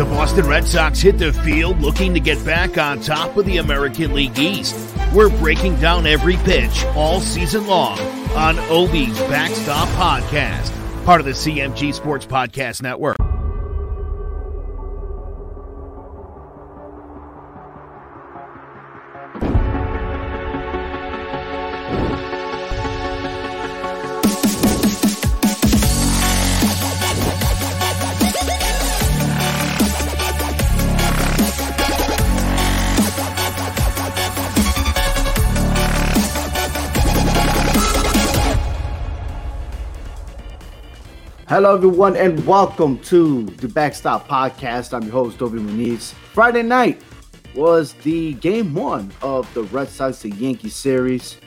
The Boston Red Sox hit the field looking to get back on top of the American League East. We're breaking down every pitch all season long on Obie's Backstop Podcast, part of the CMG Sports Podcast Network. Hello, everyone, and welcome to the Backstop Podcast. I'm your host, Obie Muniz. Friday night was the game one of the Red Sox and Yankees series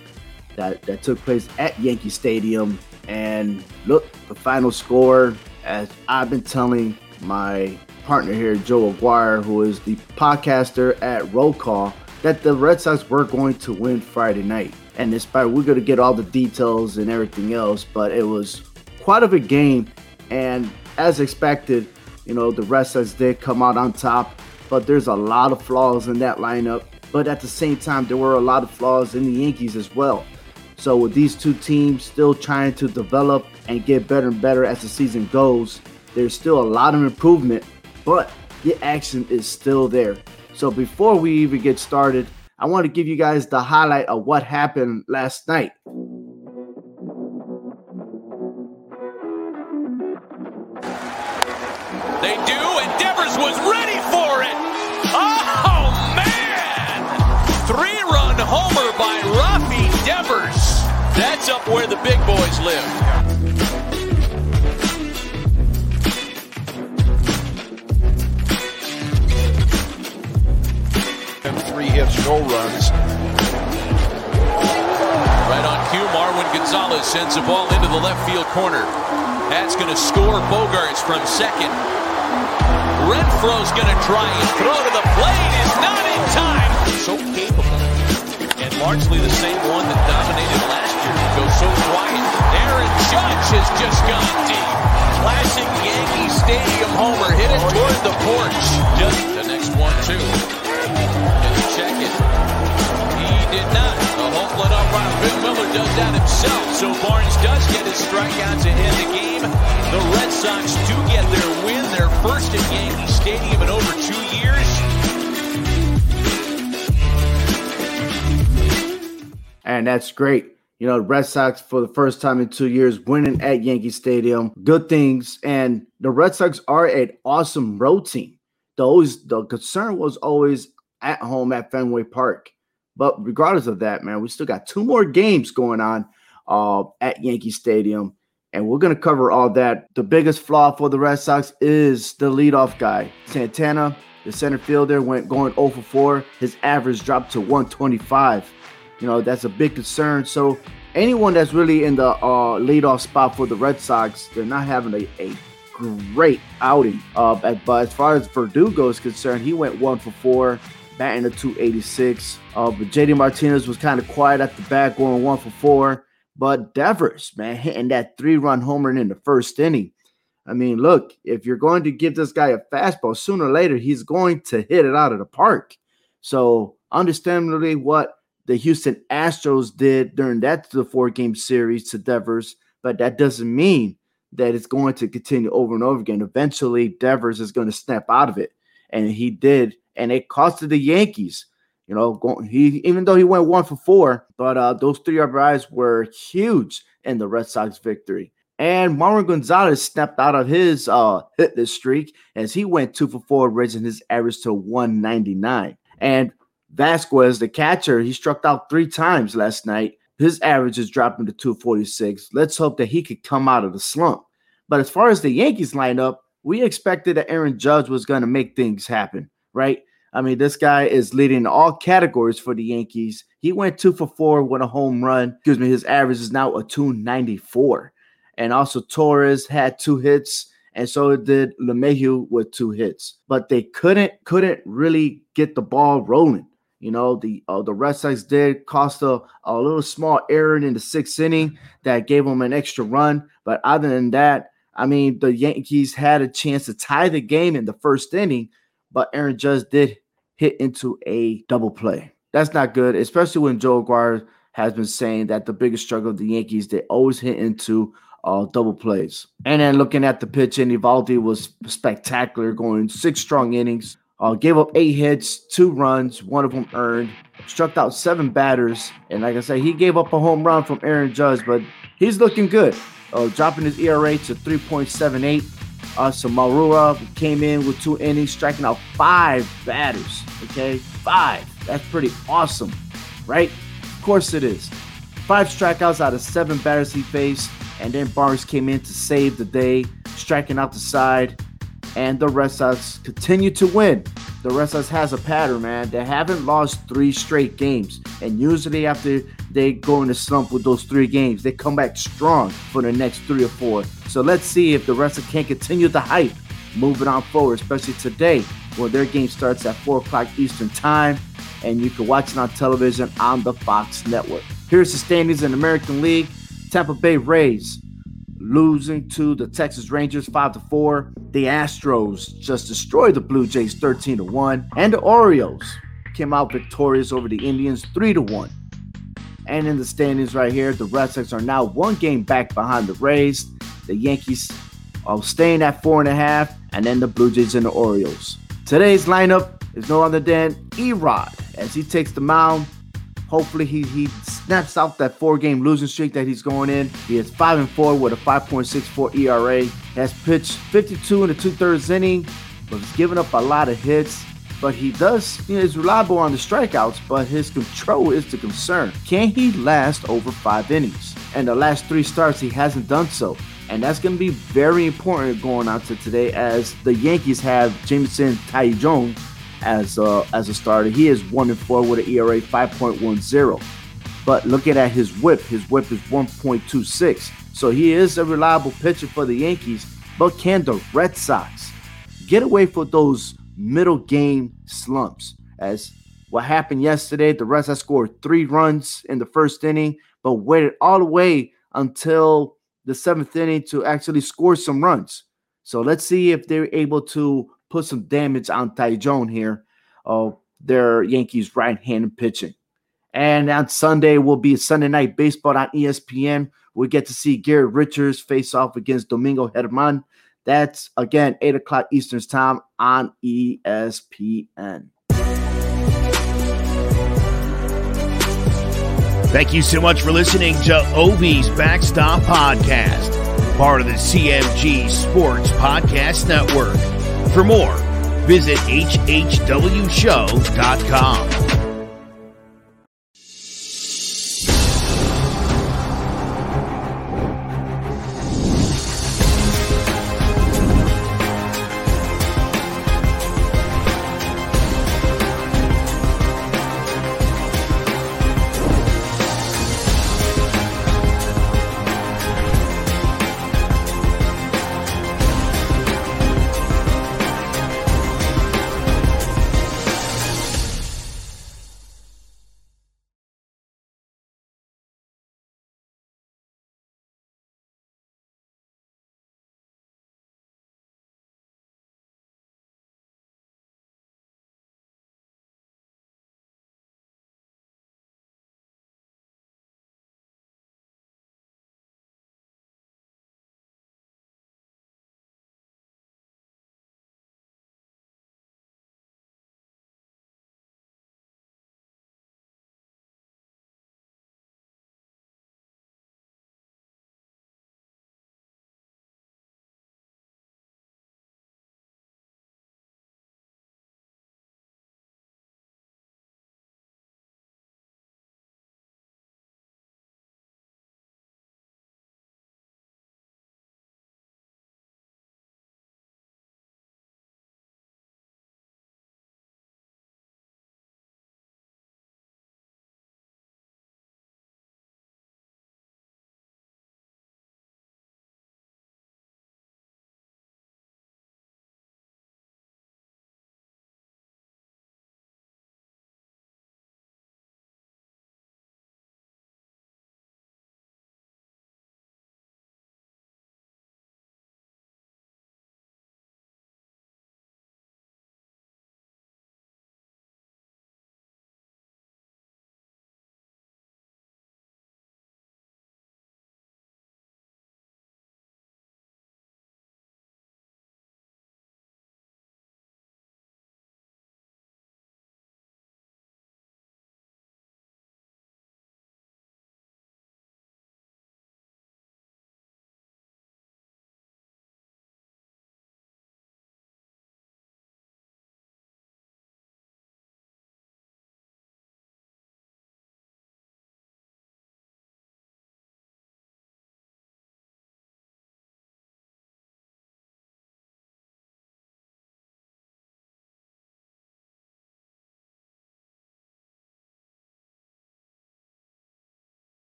that, that took place at Yankee Stadium. And look, the final score, as I've been telling my partner here, Joe Aguirre, who is the podcaster at Roll Call, that the Red Sox were going to win Friday night. And despite we're going to get all the details and everything else, but it was quite of a game, and as expected, you know, the Sox did come out on top, but there's a lot of flaws in that lineup. But at the same time, there were a lot of flaws in the Yankees as well. So with these two teams still trying to develop and get better and better as the season goes, there's still a lot of improvement, but the action is still there. So before we even get started, I want to give you guys the highlight of what happened last night. Where the big boys live. Three hits, no runs. Right on cue, Marwin Gonzalez sends the ball into the left field corner. That's going to score Bogaerts from second. Renfroe's going to try and throw to the plate. Is not in time. So capable. And largely the same one that dominated last He goes so quiet. Aaron Judge has just gone deep. Classic Yankee Stadium homer. Hit it toward the porch. Just the next one, too. Can you check it? He did not. The home plate umpire, Bill Mueller, does that himself. So Barnes does get his strikeout to end the game. The Red Sox do get their win, their first at Yankee Stadium in over two years. And that's great. You know, Red Sox for the first time in two years winning at Yankee Stadium. Good things. And the Red Sox are an awesome road team. The, the concern was always at home at Fenway Park. But regardless of that, man, we still got two more games going on uh, at Yankee Stadium. And we're going to cover all that. The biggest flaw for the Red Sox is the leadoff guy. Santana, the center fielder, went going 0 for 4. His average dropped to 125. You know, that's a big concern. So anyone that's really in the uh, leadoff spot for the Red Sox, they're not having a, a great outing. Uh, but as far as Verdugo is concerned, he went 1 for 4 batting a 286. Uh, but JD Martinez was kind of quiet at the back, going one for four. But Devers, man, hitting that three run homer in the first inning. I mean, look, if you're going to give this guy a fastball, sooner or later, he's going to hit it out of the park. So, understandably, what the Houston Astros did during that the four game series to Devers, but that doesn't mean that it's going to continue over and over again. Eventually, Devers is going to snap out of it. And he did and it costed the Yankees. You know, going, he even though he went one for four, but uh, those three RBIs were huge in the Red Sox victory. And Marwin Gonzalez stepped out of his uh, hitless streak as he went two for four, raising his average to 199. And Vázquez, the catcher, he struck out three times last night. His average is dropping to 246. Let's hope that he could come out of the slump. But as far as the Yankees lineup, we expected that Aaron Judge was going to make things happen right? I mean, this guy is leading all categories for the Yankees. He went two for four with a home run. Excuse me, his average is now a 294. And also Torres had two hits, and so did LeMahieu with two hits. But they couldn't couldn't really get the ball rolling. You know, the uh, the Red Sox did cost a, a little small error in the sixth inning that gave them an extra run. But other than that, I mean, the Yankees had a chance to tie the game in the first inning, but Aaron Judge did hit into a double play. That's not good, especially when Joe Aguirre has been saying that the biggest struggle of the Yankees, they always hit into uh, double plays. And then looking at the pitching, Eovaldi was spectacular, going six strong innings. Uh, gave up eight hits, two runs, one of them earned. Struck out seven batters, and like I said, he gave up a home run from Aaron Judge, but he's looking good. Uh, dropping his ERA to 3.78. Uh, so Marua came in with two innings, striking out five batters. Okay, five. That's pretty awesome, right? Of course it is. Five strikeouts out of seven batters he faced, and then Barnes came in to save the day, striking out the side, and the Red Sox continue to win. The Red Sox has a pattern, man. They haven't lost three straight games, and usually after they go in a slump with those three games, they come back strong for the next three or four. So let's see if the Red Sox can continue the hype moving on forward, especially today, where their game starts at four o'clock Eastern Time and you can watch it on television on the Fox network. Here's the standings in American League. Tampa Bay Rays losing to the Texas Rangers 5 to 4. The Astros just destroyed the Blue Jays 13 to 1 and the Orioles came out victorious over the Indians 3 to 1. And in the standings right here, the Red Sox are now one game back behind the Rays. The Yankees are staying at four and a half, and then the Blue Jays and the Orioles. Today's lineup is no other than Erod as he takes the mound. Hopefully, he, he snaps out that four game losing streak that he's going in. He is 5 and 4 with a 5.64 ERA. Has pitched 52 in the two thirds inning, but he's given up a lot of hits. But he does, you know, is reliable on the strikeouts, but his control is the concern. Can he last over five innings? And the last three starts, he hasn't done so. And that's going to be very important going on to today as the Yankees have Jameson Taillon as a, as a starter. He is one and four with an ERA 5.10. But looking at his whip, his whip is 1.26. So he is a reliable pitcher for the Yankees. But can the Red Sox get away from those middle game slumps? As what happened yesterday, the Red Sox scored three runs in the first inning, but waited all the way until the seventh inning to actually score some runs. So let's see if they're able to put some damage on Taillon here, uh, their Yankees right-handed pitching. And on Sunday will be Sunday night baseball on ESPN. We get to see Garrett Richards face off against Domingo Germán. That's again eight o'clock Eastern time on ESPN. Thank you so much for listening to Obie's Backstop Podcast, part of the CMG Sports Podcast Network. For more, visit hhwshow.com.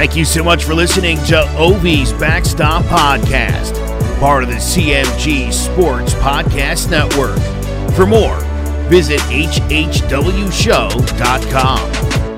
Thank you so much for listening to Obie's Backstop Podcast, part of the CMG Sports Podcast Network. For more, visit hhwshow.com.